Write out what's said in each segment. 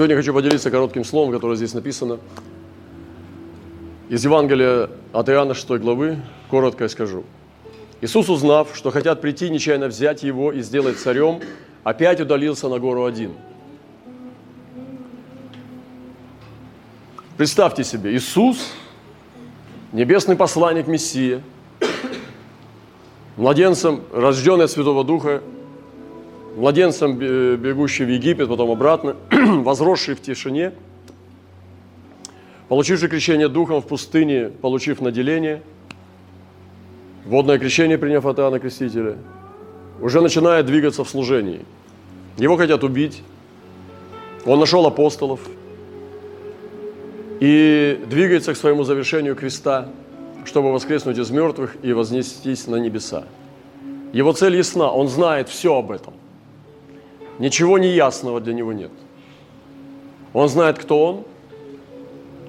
Сегодня хочу поделиться коротким словом, которое здесь написано. Из Евангелия от Иоанна 6 главы коротко я скажу. Иисус, узнав, что хотят прийти нечаянно взять его и сделать царем, опять удалился на гору один. Представьте себе, Иисус, небесный посланник Мессия, младенцем, рожденный от Святого Духа, младенцем, бегущий в Египет, потом обратно, возросший в тишине, получивший крещение Духом в пустыне, получив наделение, водное крещение, приняв от Иоанна Крестителя, уже начинает двигаться в служении. Его хотят убить, он нашел апостолов и двигается к своему завершению креста, чтобы воскреснуть из мертвых и вознестись на небеса. Его цель ясна, он знает все об этом. Ничего неясного для него нет. Он знает, кто он,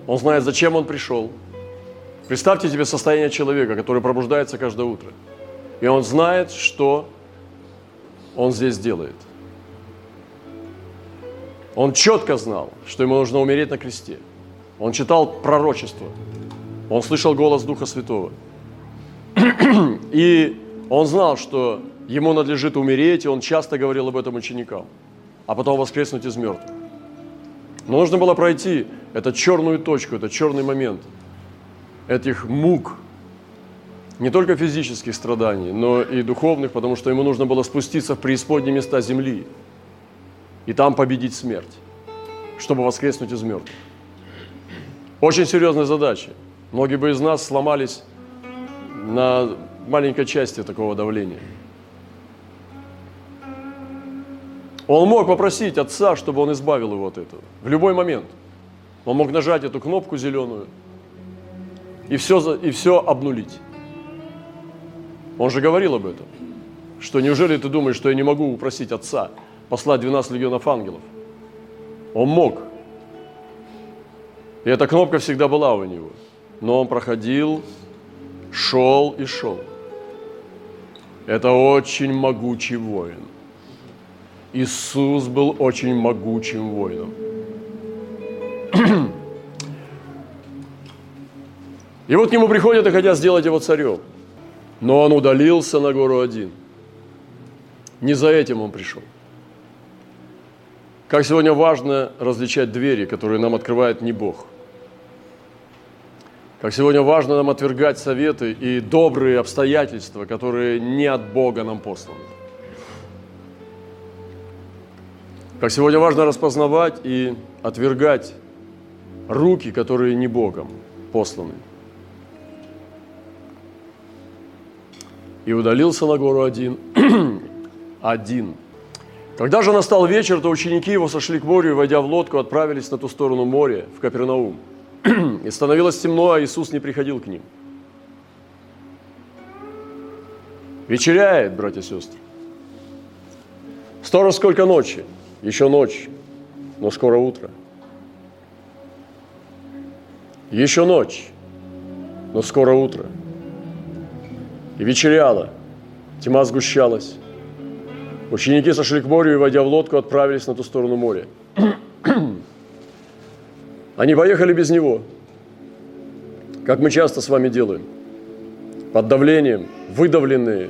он знает, зачем он пришел. Представьте себе состояние человека, который пробуждается каждое утро. И он знает, что он здесь делает. Он четко знал, что ему нужно умереть на кресте. Он читал пророчество. Он слышал голос Духа Святого. И он знал, что ему надлежит умереть, и он часто говорил об этом ученикам, а потом воскреснуть из мертвых. Но нужно было пройти эту черную точку, этот черный момент этих мук, не только физических страданий, но и духовных, потому что ему нужно было спуститься в преисподние места земли и там победить смерть, чтобы воскреснуть из мертвых. Очень серьезная задача. Многие бы из нас сломались на маленькой части такого давления – Он мог попросить отца, чтобы он избавил его от этого. В любой момент. Он мог нажать эту кнопку зеленую и все, и все обнулить. Он же говорил об этом. Что неужели ты думаешь, что я не могу упросить отца послать 12 легионов ангелов? Он мог. И эта кнопка всегда была у него. Но он проходил, шел и шел. Это очень могучий воин. Иисус был очень могучим воином. И вот к нему приходят и хотят сделать его царем. Но он удалился на гору один. Не за этим он пришел. Как сегодня важно различать двери, которые нам открывает не Бог. Как сегодня важно нам отвергать советы и добрые обстоятельства, которые не от Бога нам посланы. Как сегодня важно распознавать и отвергать руки, которые не Богом посланы. И удалился на гору один, один. Когда же настал вечер, то ученики его сошли к морю и, войдя в лодку, отправились на ту сторону моря, в Капернаум. И становилось темно, а Иисус не приходил к ним. Вечеряет, братья и сестры. Сторож сколько ночи – еще ночь, но скоро утро. Еще ночь, но скоро утро. И вечеряло, тьма сгущалась. Ученики сошли к морю и, войдя в лодку, отправились на ту сторону моря. Они поехали без него, как мы часто с вами делаем, под давлением, выдавленные,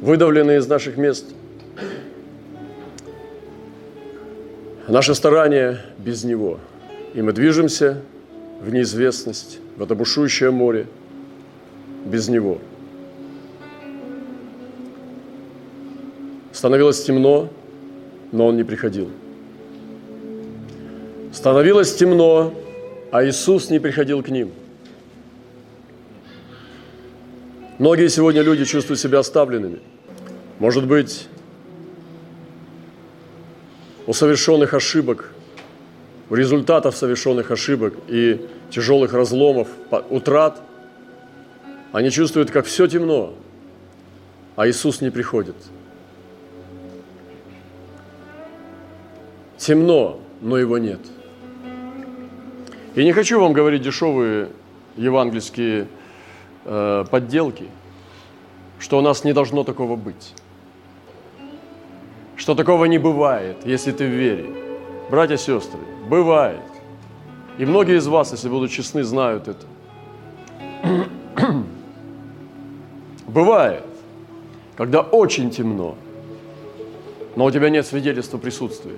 выдавленные из наших мест – Наше старание без Него. И мы движемся в неизвестность, в это бушующее море без Него. Становилось темно, но Он не приходил. Становилось темно, а Иисус не приходил к ним. Многие сегодня люди чувствуют себя оставленными. Может быть, у совершенных ошибок, у результатов совершенных ошибок и тяжелых разломов, утрат, они чувствуют, как все темно, а Иисус не приходит. Темно, но его нет. И не хочу вам говорить дешевые евангельские э, подделки, что у нас не должно такого быть что такого не бывает, если ты в вере. Братья и сестры, бывает. И многие из вас, если будут честны, знают это. Бывает, когда очень темно, но у тебя нет свидетельства присутствия.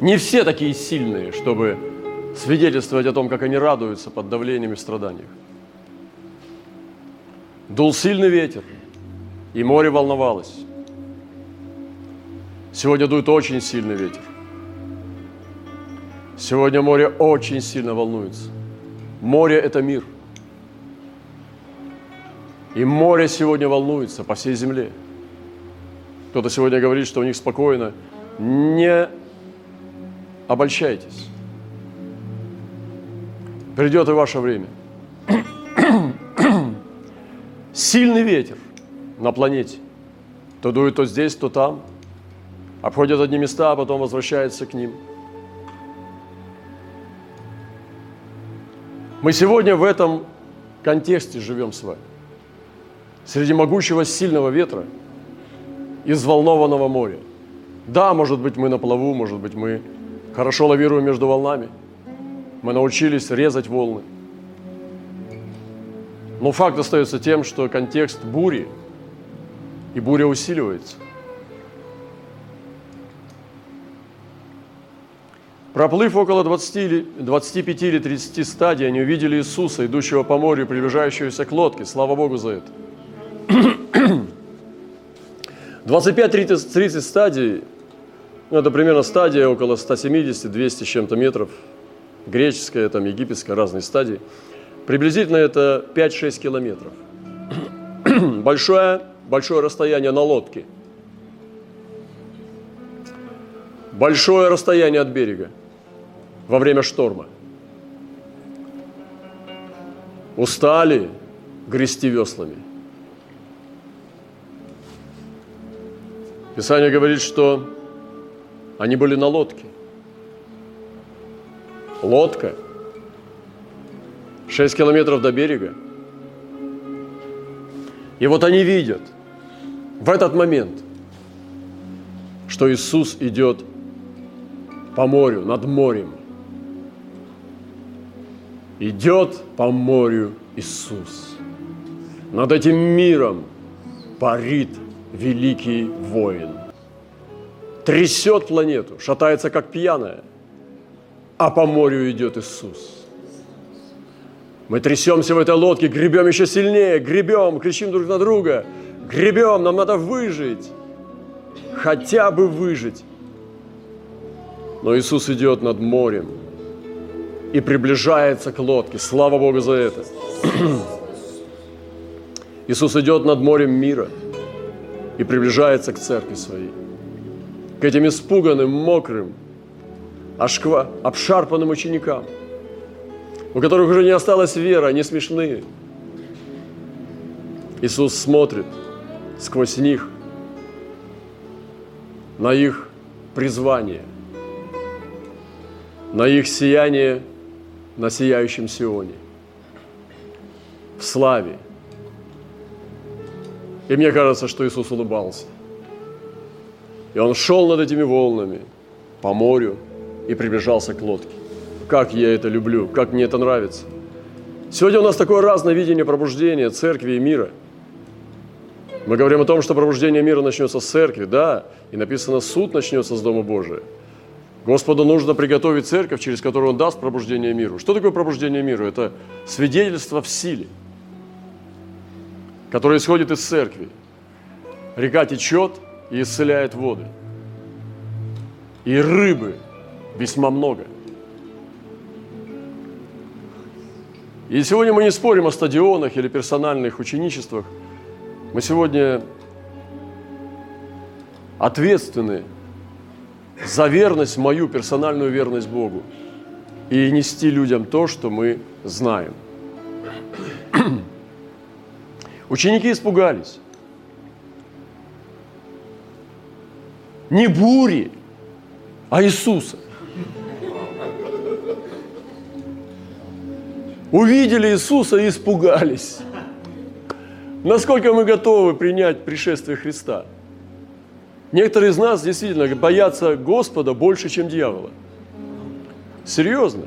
Не все такие сильные, чтобы свидетельствовать о том, как они радуются под давлением и страданиях. Дул сильный ветер, и море волновалось. Сегодня дует очень сильный ветер. Сегодня море очень сильно волнуется. Море – это мир. И море сегодня волнуется по всей земле. Кто-то сегодня говорит, что у них спокойно. Не обольщайтесь. Придет и ваше время. Сильный ветер на планете. То дует то здесь, то там. Обходят одни места, а потом возвращается к ним. Мы сегодня в этом контексте живем с вами. Среди могучего сильного ветра из волнованного моря. Да, может быть, мы на плаву, может быть, мы хорошо лавируем между волнами. Мы научились резать волны. Но факт остается тем, что контекст бури, и буря усиливается. Проплыв около 20 или, 25 или 30 стадий, они увидели Иисуса, идущего по морю, приближающегося к лодке. Слава Богу за это. 25-30 стадий, ну, это примерно стадия около 170-200 с чем-то метров. Греческая, там, египетская, разные стадии. Приблизительно это 5-6 километров. большое, большое расстояние на лодке. Большое расстояние от берега во время шторма. Устали грести веслами. Писание говорит, что они были на лодке. Лодка. Шесть километров до берега. И вот они видят в этот момент, что Иисус идет по морю, над морем. Идет по морю Иисус. Над этим миром парит великий воин. Трясет планету, шатается как пьяная, а по морю идет Иисус. Мы трясемся в этой лодке, гребем еще сильнее, гребем, кричим друг на друга, гребем, нам надо выжить, хотя бы выжить. Но Иисус идет над морем – и приближается к лодке. Слава Богу за это. Иисус идет над морем мира и приближается к церкви своей. К этим испуганным, мокрым, ошква, обшарпанным ученикам, у которых уже не осталось веры, они смешные. Иисус смотрит сквозь них на их призвание, на их сияние на сияющем Сионе, в славе. И мне кажется, что Иисус улыбался. И Он шел над этими волнами по морю и приближался к лодке. Как я это люблю, как мне это нравится. Сегодня у нас такое разное видение пробуждения церкви и мира. Мы говорим о том, что пробуждение мира начнется с церкви, да, и написано, суд начнется с Дома Божия – Господу нужно приготовить церковь, через которую Он даст пробуждение миру. Что такое пробуждение миру? Это свидетельство в силе, которое исходит из церкви. Река течет и исцеляет воды. И рыбы весьма много. И сегодня мы не спорим о стадионах или персональных ученичествах. Мы сегодня ответственны за верность, мою персональную верность Богу и нести людям то, что мы знаем. Ученики испугались. Не бури, а Иисуса. Увидели Иисуса и испугались. Насколько мы готовы принять пришествие Христа – Некоторые из нас действительно боятся Господа больше, чем дьявола. Серьезно.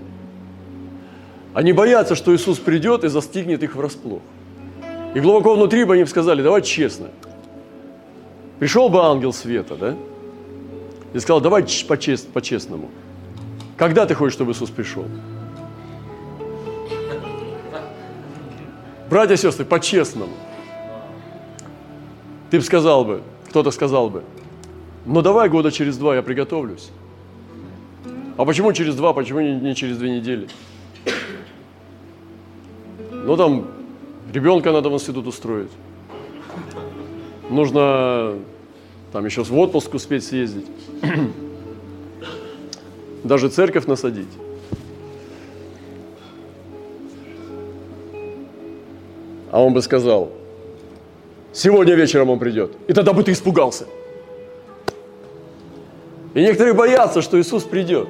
Они боятся, что Иисус придет и застигнет их врасплох. И глубоко внутри бы они сказали, давай честно. Пришел бы ангел света, да? И сказал, давай по-честному. Когда ты хочешь, чтобы Иисус пришел? Братья и сестры, по-честному. Ты бы сказал бы, кто-то сказал бы, ну давай года через два я приготовлюсь. А почему через два, почему не через две недели? Ну там ребенка надо в институт устроить. Нужно там еще в отпуск успеть съездить. Даже церковь насадить. А он бы сказал, сегодня вечером он придет. И тогда бы ты испугался. И некоторые боятся, что Иисус придет.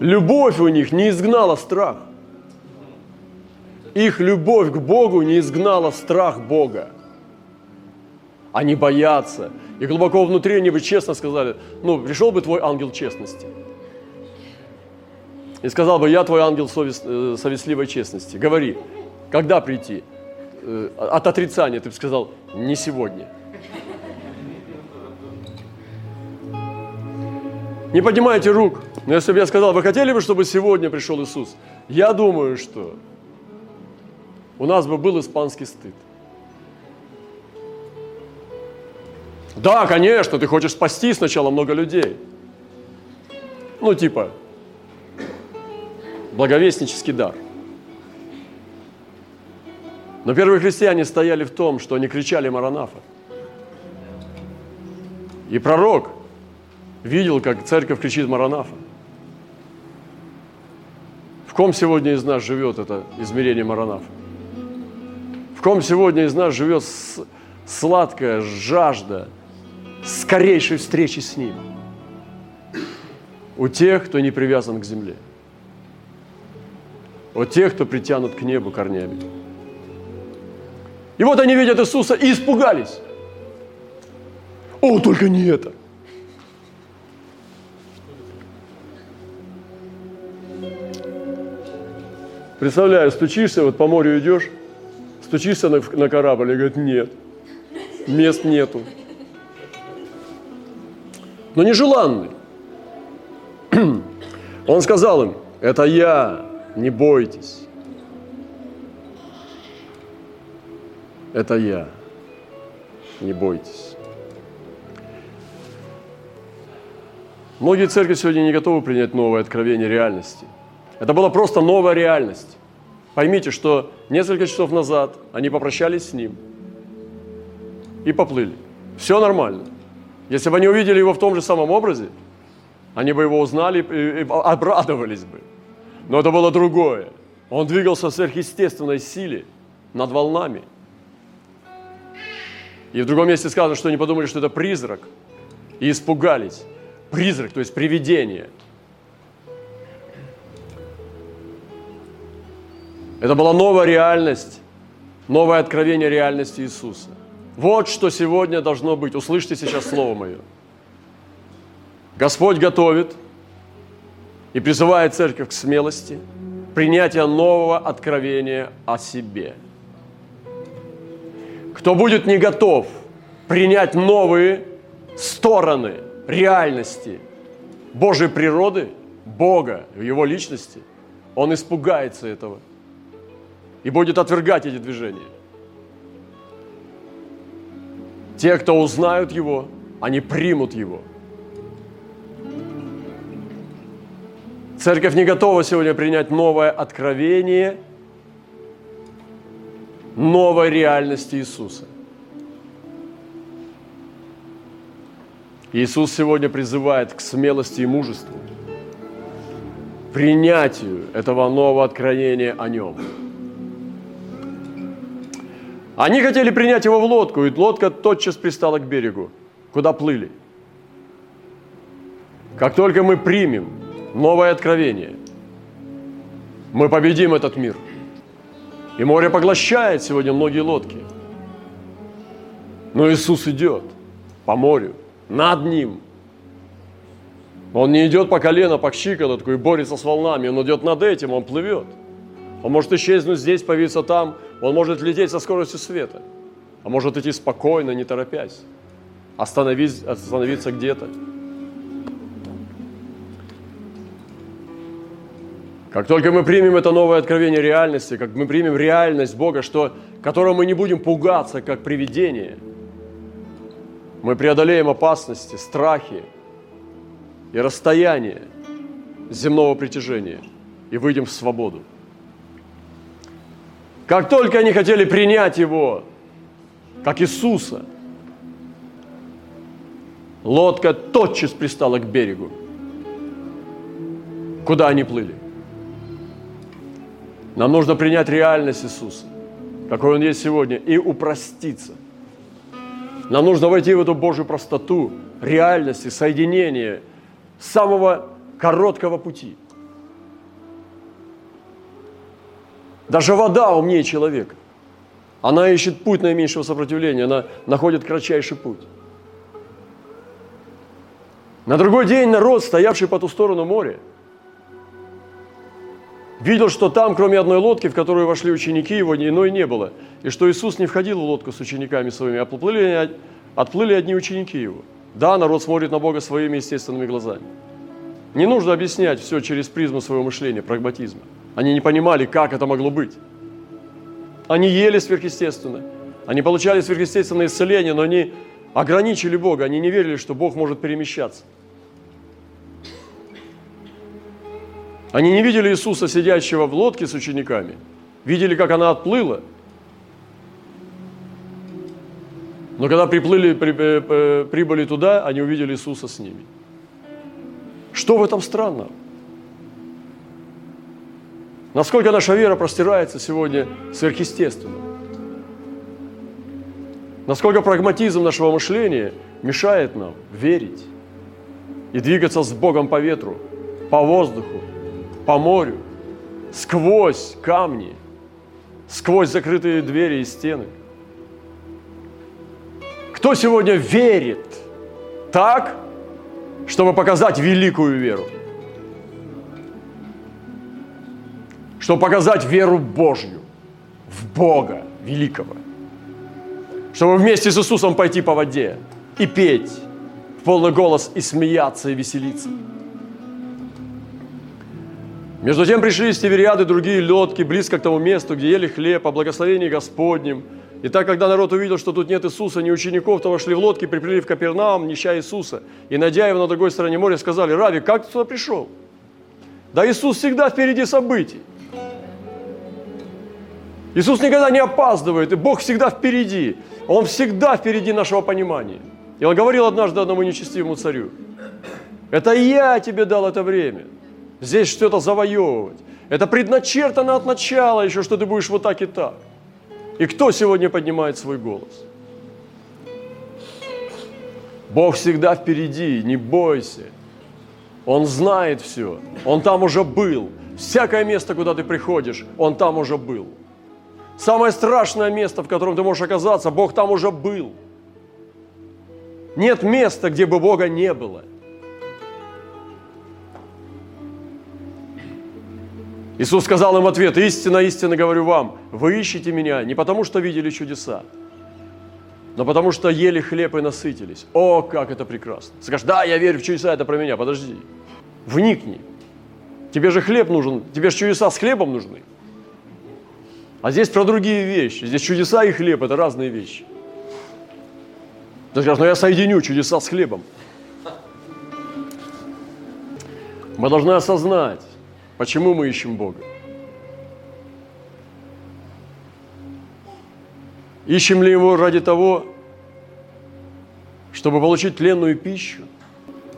Любовь у них не изгнала страх. Их любовь к Богу не изгнала страх Бога. Они боятся. И глубоко внутри они бы честно сказали, ну, пришел бы твой ангел честности. И сказал бы, я твой ангел совест, э, совестливой честности. Говори, когда прийти? Э, от отрицания ты бы сказал, не сегодня. Не поднимайте рук. Но если бы я сказал, вы хотели бы, чтобы сегодня пришел Иисус? Я думаю, что у нас бы был испанский стыд. Да, конечно, ты хочешь спасти сначала много людей. Ну, типа, благовестнический дар – но первые христиане стояли в том, что они кричали Маранафа. И пророк видел, как церковь кричит Маранафа. В ком сегодня из нас живет это измерение Маранафа? В ком сегодня из нас живет сладкая жажда скорейшей встречи с Ним? У тех, кто не привязан к земле. У тех, кто притянут к небу корнями. И вот они видят Иисуса и испугались. О, только не это. Представляю, стучишься, вот по морю идешь, стучишься на, на корабль и говорит, нет, мест нету. Но нежеланный. Он сказал им, это я, не бойтесь. это я. Не бойтесь. Многие церкви сегодня не готовы принять новое откровение реальности. Это была просто новая реальность. Поймите, что несколько часов назад они попрощались с ним и поплыли. Все нормально. Если бы они увидели его в том же самом образе, они бы его узнали и обрадовались бы. Но это было другое. Он двигался в сверхъестественной силе над волнами – и в другом месте сказано, что они подумали, что это призрак, и испугались. Призрак, то есть привидение. Это была новая реальность, новое откровение реальности Иисуса. Вот что сегодня должно быть. Услышьте сейчас слово мое. Господь готовит и призывает церковь к смелости, принятия нового откровения о себе – кто будет не готов принять новые стороны реальности Божьей природы, Бога, в Его личности, он испугается этого и будет отвергать эти движения. Те, кто узнают Его, они примут Его. Церковь не готова сегодня принять новое откровение – новой реальности Иисуса. Иисус сегодня призывает к смелости и мужеству, принятию этого нового откровения о Нем. Они хотели принять его в лодку, и лодка тотчас пристала к берегу, куда плыли. Как только мы примем новое откровение, мы победим этот мир – и море поглощает сегодня многие лодки. Но Иисус идет. по морю, над ним. Он не идет по колено, по щиколотку и борется с волнами, он идет над этим, он плывет. Он может исчезнуть здесь, появиться там, он может лететь со скоростью света, а может идти спокойно, не торопясь, остановиться, остановиться где-то. Как только мы примем это новое откровение реальности, как мы примем реальность Бога, что, которого мы не будем пугаться, как привидение, мы преодолеем опасности, страхи и расстояние земного притяжения и выйдем в свободу. Как только они хотели принять Его, как Иисуса, лодка тотчас пристала к берегу. Куда они плыли? Нам нужно принять реальность Иисуса, какой Он есть сегодня, и упроститься. Нам нужно войти в эту Божью простоту, реальности, соединения самого короткого пути. Даже вода умнее человека. Она ищет путь наименьшего сопротивления, она находит кратчайший путь. На другой день народ, стоявший по ту сторону моря, видел, что там, кроме одной лодки, в которую вошли ученики его, ни иной не было, и что Иисус не входил в лодку с учениками своими, а отплыли, отплыли одни ученики его. Да, народ смотрит на Бога своими естественными глазами. Не нужно объяснять все через призму своего мышления, прагматизма. Они не понимали, как это могло быть. Они ели сверхъестественно, они получали сверхъестественное исцеление, но они ограничили Бога, они не верили, что Бог может перемещаться. Они не видели Иисуса, сидящего в лодке с учениками, видели, как она отплыла. Но когда приплыли, при, при, э, прибыли туда, они увидели Иисуса с ними. Что в этом странного? Насколько наша вера простирается сегодня сверхъестественно? Насколько прагматизм нашего мышления мешает нам верить и двигаться с Богом по ветру, по воздуху, по морю, сквозь камни, сквозь закрытые двери и стены. Кто сегодня верит так, чтобы показать великую веру? Чтобы показать веру Божью, в Бога великого. Чтобы вместе с Иисусом пойти по воде и петь в полный голос и смеяться и веселиться. Между тем пришли из Тивериады другие лодки близко к тому месту, где ели хлеб, о благословении Господнем. И так, когда народ увидел, что тут нет Иисуса, ни учеников, то вошли в лодки, приплыли в Капернаум, нища Иисуса. И, найдя его на другой стороне моря, сказали, Рави, как ты сюда пришел? Да Иисус всегда впереди событий. Иисус никогда не опаздывает, и Бог всегда впереди. Он всегда впереди нашего понимания. И он говорил однажды одному нечестивому царю, это я тебе дал это время – здесь что-то завоевывать. Это предначертано от начала еще, что ты будешь вот так и так. И кто сегодня поднимает свой голос? Бог всегда впереди, не бойся. Он знает все. Он там уже был. Всякое место, куда ты приходишь, Он там уже был. Самое страшное место, в котором ты можешь оказаться, Бог там уже был. Нет места, где бы Бога не было. Иисус сказал им в ответ, истинно, истинно говорю вам, вы ищете меня не потому, что видели чудеса, но потому что ели хлеб и насытились. О, как это прекрасно. Скажешь, да, я верю в чудеса, это про меня. Подожди. Вникни. Тебе же хлеб нужен, тебе же чудеса с хлебом нужны. А здесь про другие вещи. Здесь чудеса и хлеб – это разные вещи. Ты скажешь, ну я соединю чудеса с хлебом. Мы должны осознать, Почему мы ищем Бога? Ищем ли Его ради того, чтобы получить тленную пищу?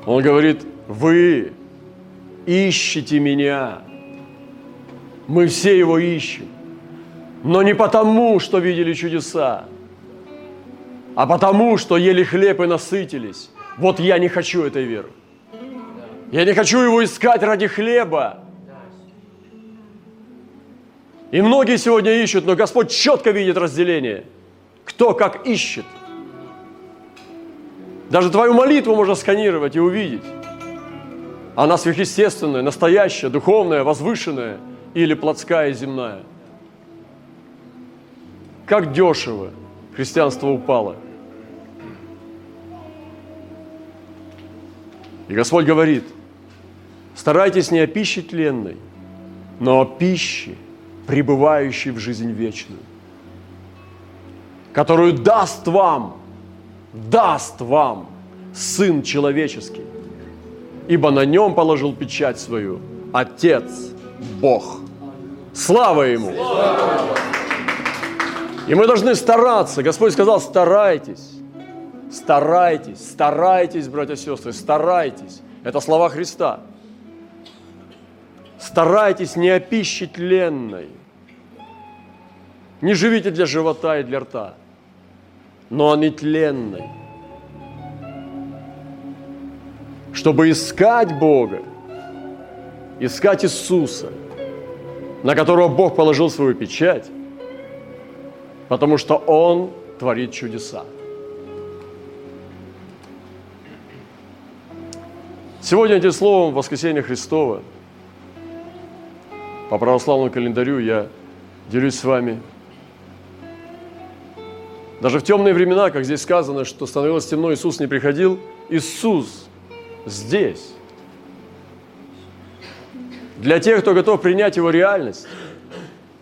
Он говорит, вы ищете меня. Мы все Его ищем. Но не потому, что видели чудеса, а потому, что ели хлеб и насытились. Вот я не хочу этой веры. Я не хочу его искать ради хлеба. И многие сегодня ищут, но Господь четко видит разделение. Кто как ищет. Даже твою молитву можно сканировать и увидеть. Она сверхъестественная, настоящая, духовная, возвышенная или плотская земная. Как дешево христианство упало. И Господь говорит, старайтесь не о пище тленной, но о пище, пребывающей в жизнь вечную, которую даст вам, даст вам Сын Человеческий, ибо на нем положил печать свою Отец Бог. Слава Ему! И мы должны стараться. Господь сказал, старайтесь, старайтесь, старайтесь, братья и сестры, старайтесь. Это слова Христа. Старайтесь не о пище тленной. Не живите для живота и для рта, но о нетленной – чтобы искать Бога, искать Иисуса, на которого Бог положил свою печать, потому что Он творит чудеса. Сегодня этим словом воскресенье Христова по православному календарю я делюсь с вами. Даже в темные времена, как здесь сказано, что становилось темно, Иисус не приходил, Иисус здесь. Для тех, кто готов принять его реальность,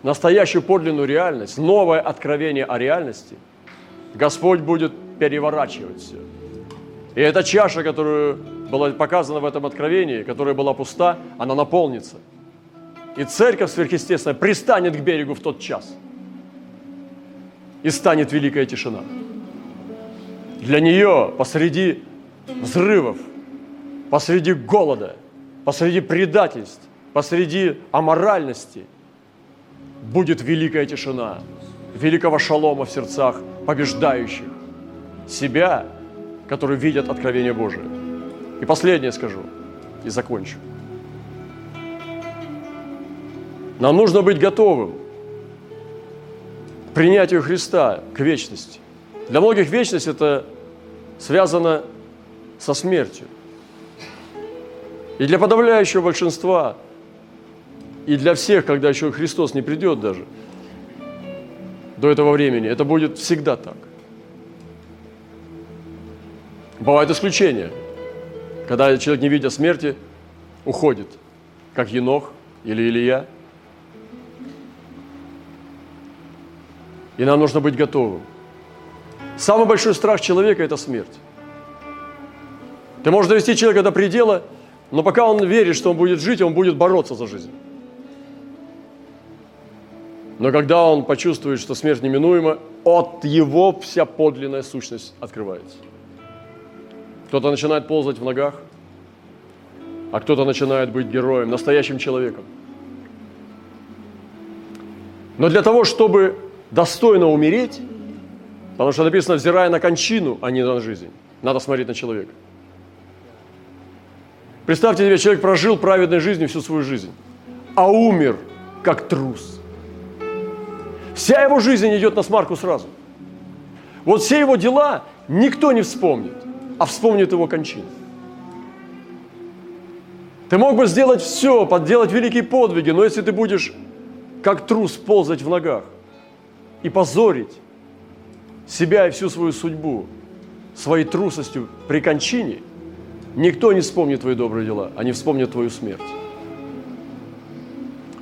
настоящую подлинную реальность, новое откровение о реальности, Господь будет переворачивать все. И эта чаша, которая была показана в этом откровении, которая была пуста, она наполнится. И церковь сверхъестественная пристанет к берегу в тот час. И станет великая тишина. Для нее посреди взрывов – посреди голода, посреди предательств, посреди аморальности будет великая тишина, великого шалома в сердцах побеждающих себя, которые видят откровение Божие. И последнее скажу, и закончу. Нам нужно быть готовым к принятию Христа, к вечности. Для многих вечность это связано со смертью. И для подавляющего большинства, и для всех, когда еще Христос не придет даже до этого времени, это будет всегда так. Бывают исключения, когда человек, не видя смерти, уходит, как Енох или Илья. И нам нужно быть готовым. Самый большой страх человека – это смерть. Ты можешь довести человека до предела – но пока он верит, что он будет жить, он будет бороться за жизнь. Но когда он почувствует, что смерть неминуема, от его вся подлинная сущность открывается. Кто-то начинает ползать в ногах, а кто-то начинает быть героем, настоящим человеком. Но для того, чтобы достойно умереть, потому что написано, взирая на кончину, а не на жизнь, надо смотреть на человека – Представьте себе, человек прожил праведной жизнью всю свою жизнь, а умер как трус. Вся его жизнь идет на смарку сразу. Вот все его дела никто не вспомнит, а вспомнит его кончину. Ты мог бы сделать все, подделать великие подвиги, но если ты будешь как трус ползать в ногах и позорить себя и всю свою судьбу своей трусостью при кончине – Никто не вспомнит твои добрые дела, они вспомнят твою смерть.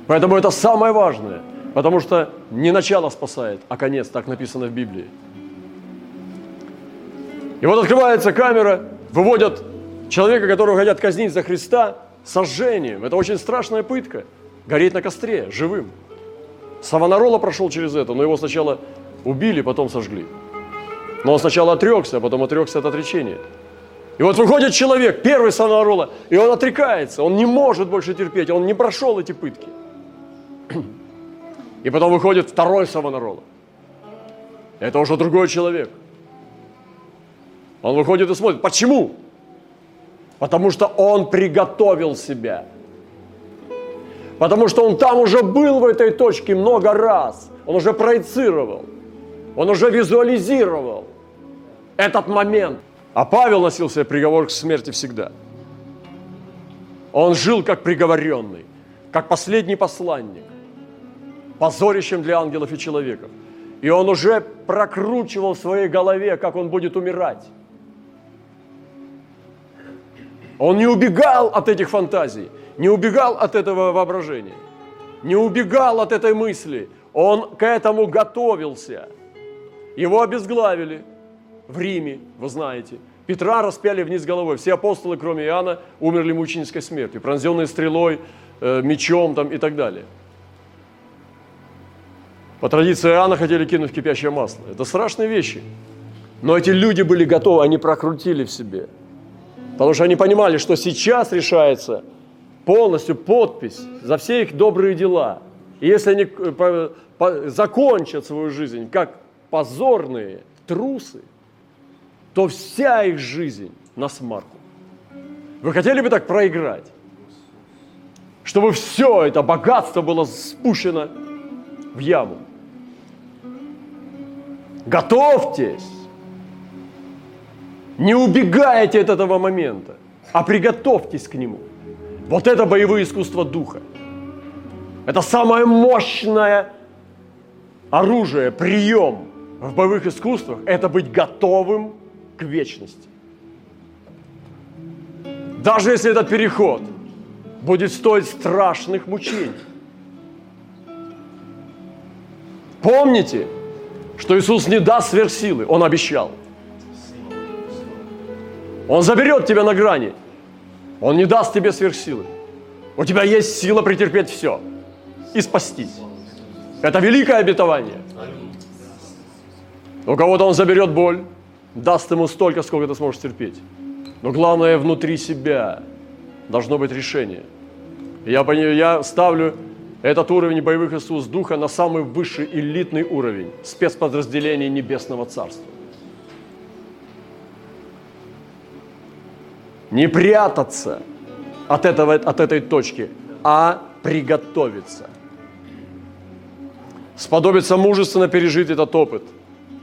Поэтому это самое важное, потому что не начало спасает, а конец, так написано в Библии. И вот открывается камера, выводят человека, которого хотят казнить за Христа, сожжением. Это очень страшная пытка. Гореть на костре, живым. Савонарола прошел через это, но его сначала убили, потом сожгли. Но он сначала отрекся, а потом отрекся от отречения. И вот выходит человек, первый Савонарола, и он отрекается, он не может больше терпеть, он не прошел эти пытки. И потом выходит второй Савонарола. Это уже другой человек. Он выходит и смотрит. Почему? Потому что он приготовил себя. Потому что он там уже был в этой точке много раз. Он уже проецировал. Он уже визуализировал этот момент – А Павел носил себе приговор к смерти всегда. Он жил как приговоренный, как последний посланник, позорищем для ангелов и человеков. И он уже прокручивал в своей голове, как он будет умирать. Он не убегал от этих фантазий, не убегал от этого воображения, не убегал от этой мысли. Он к этому готовился. Его обезглавили в Риме, вы знаете. Петра распяли вниз головой. Все апостолы, кроме Иоанна, умерли мученической смертью, пронзенные стрелой, э, мечом там, и так далее. По традиции Иоанна хотели кинуть в кипящее масло. Это страшные вещи. Но эти люди были готовы, они прокрутили в себе. Потому что они понимали, что сейчас решается полностью подпись за все их добрые дела. И если они э, закончат свою жизнь как позорные трусы, то вся их жизнь на смарку. Вы хотели бы так проиграть? Чтобы все это богатство было спущено в яму. Готовьтесь. Не убегайте от этого момента, а приготовьтесь к нему. Вот это боевые искусства духа. Это самое мощное оружие, прием в боевых искусствах – это быть готовым к вечности. Даже если этот переход будет стоить страшных мучений. Помните, что Иисус не даст сверхсилы, Он обещал. Он заберет тебя на грани. Он не даст тебе сверхсилы. У тебя есть сила претерпеть все и спастись. Это великое обетование. У кого-то он заберет боль, даст ему столько, сколько ты сможешь терпеть. Но главное, внутри себя должно быть решение. Я, я ставлю этот уровень боевых искусств духа на самый высший элитный уровень спецподразделений Небесного Царства. Не прятаться от, этого, от этой точки, а приготовиться. Сподобиться мужественно пережить этот опыт.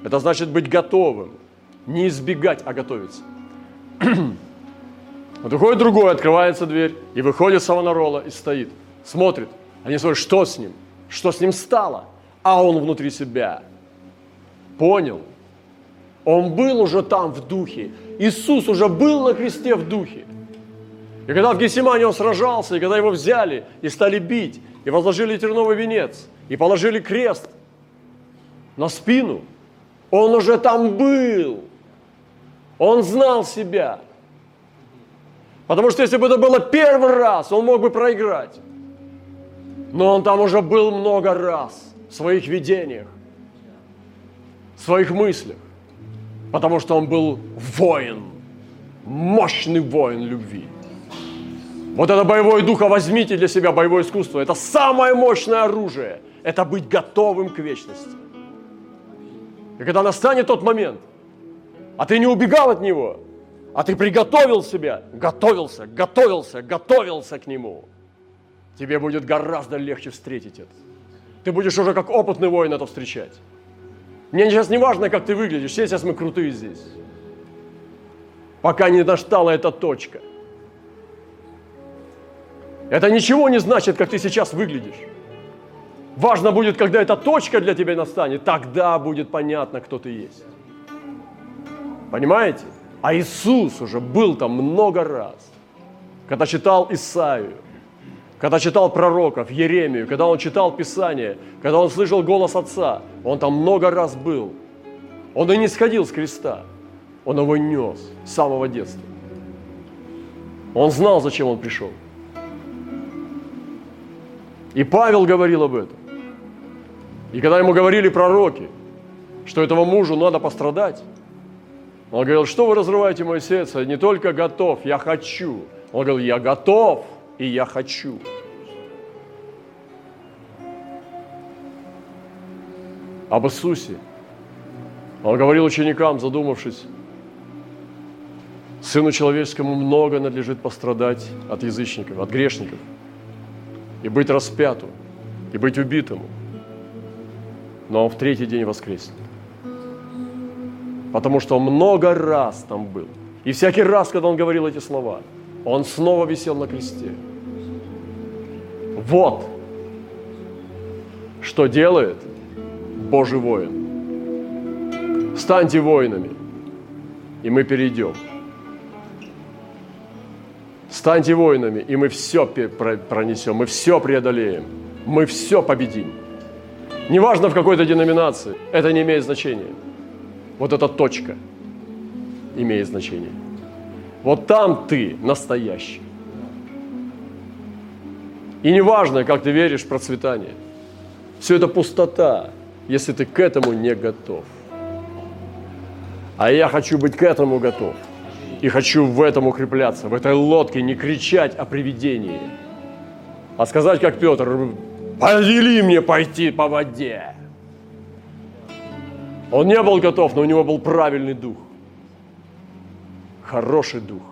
Это значит быть готовым – не избегать, а готовиться. Вот выходит другой, открывается дверь, и выходит Савонарола и стоит, смотрит. Они смотрят, что с ним, что с ним стало, а он внутри себя. Понял. Он был уже там в духе. Иисус уже был на кресте в духе. И когда в Гесимане он сражался, и когда его взяли и стали бить, и возложили терновый венец, и положили крест на спину, он уже там был. Он знал себя. Потому что если бы это было первый раз, он мог бы проиграть. Но он там уже был много раз в своих видениях, в своих мыслях. Потому что он был воин, мощный воин любви. Вот это боевое духа возьмите для себя, боевое искусство. Это самое мощное оружие. Это быть готовым к вечности. И когда настанет тот момент, а ты не убегал от него, а ты приготовил себя, готовился, готовился, готовился к нему, тебе будет гораздо легче встретить это. Ты будешь уже как опытный воин это встречать. Мне сейчас не важно, как ты выглядишь, все сейчас мы крутые здесь. Пока не настала эта точка. Это ничего не значит, как ты сейчас выглядишь. Важно будет, когда эта точка для тебя настанет, тогда будет понятно, кто ты есть. Понимаете? А Иисус уже был там много раз. Когда читал Исаию, когда читал пророков, Еремию, когда он читал Писание, когда он слышал голос Отца, он там много раз был. Он и не сходил с креста, он его нес с самого детства. Он знал, зачем он пришел. И Павел говорил об этом. И когда ему говорили пророки, что этому мужу надо пострадать, он говорил, что вы разрываете мое сердце? Не только готов, я хочу. Он говорил, я готов и я хочу. Об Иисусе. Он говорил ученикам, задумавшись, Сыну человеческому много надлежит пострадать от язычников, от грешников, и быть распяту, и быть убитому. Но он в третий день воскреснет потому что он много раз там был. И всякий раз, когда он говорил эти слова, он снова висел на кресте. Вот что делает Божий воин. Станьте воинами, и мы перейдем. Станьте воинами, и мы все пронесем, мы все преодолеем, мы все победим. Неважно в какой-то деноминации, это не имеет значения. Вот эта точка имеет значение. Вот там ты настоящий. И неважно, как ты веришь в процветание. Все это пустота, если ты к этому не готов. А я хочу быть к этому готов. И хочу в этом укрепляться, в этой лодке не кричать о привидении, а сказать, как Петр, повели мне пойти по воде. Он не был готов, но у него был правильный дух, хороший дух.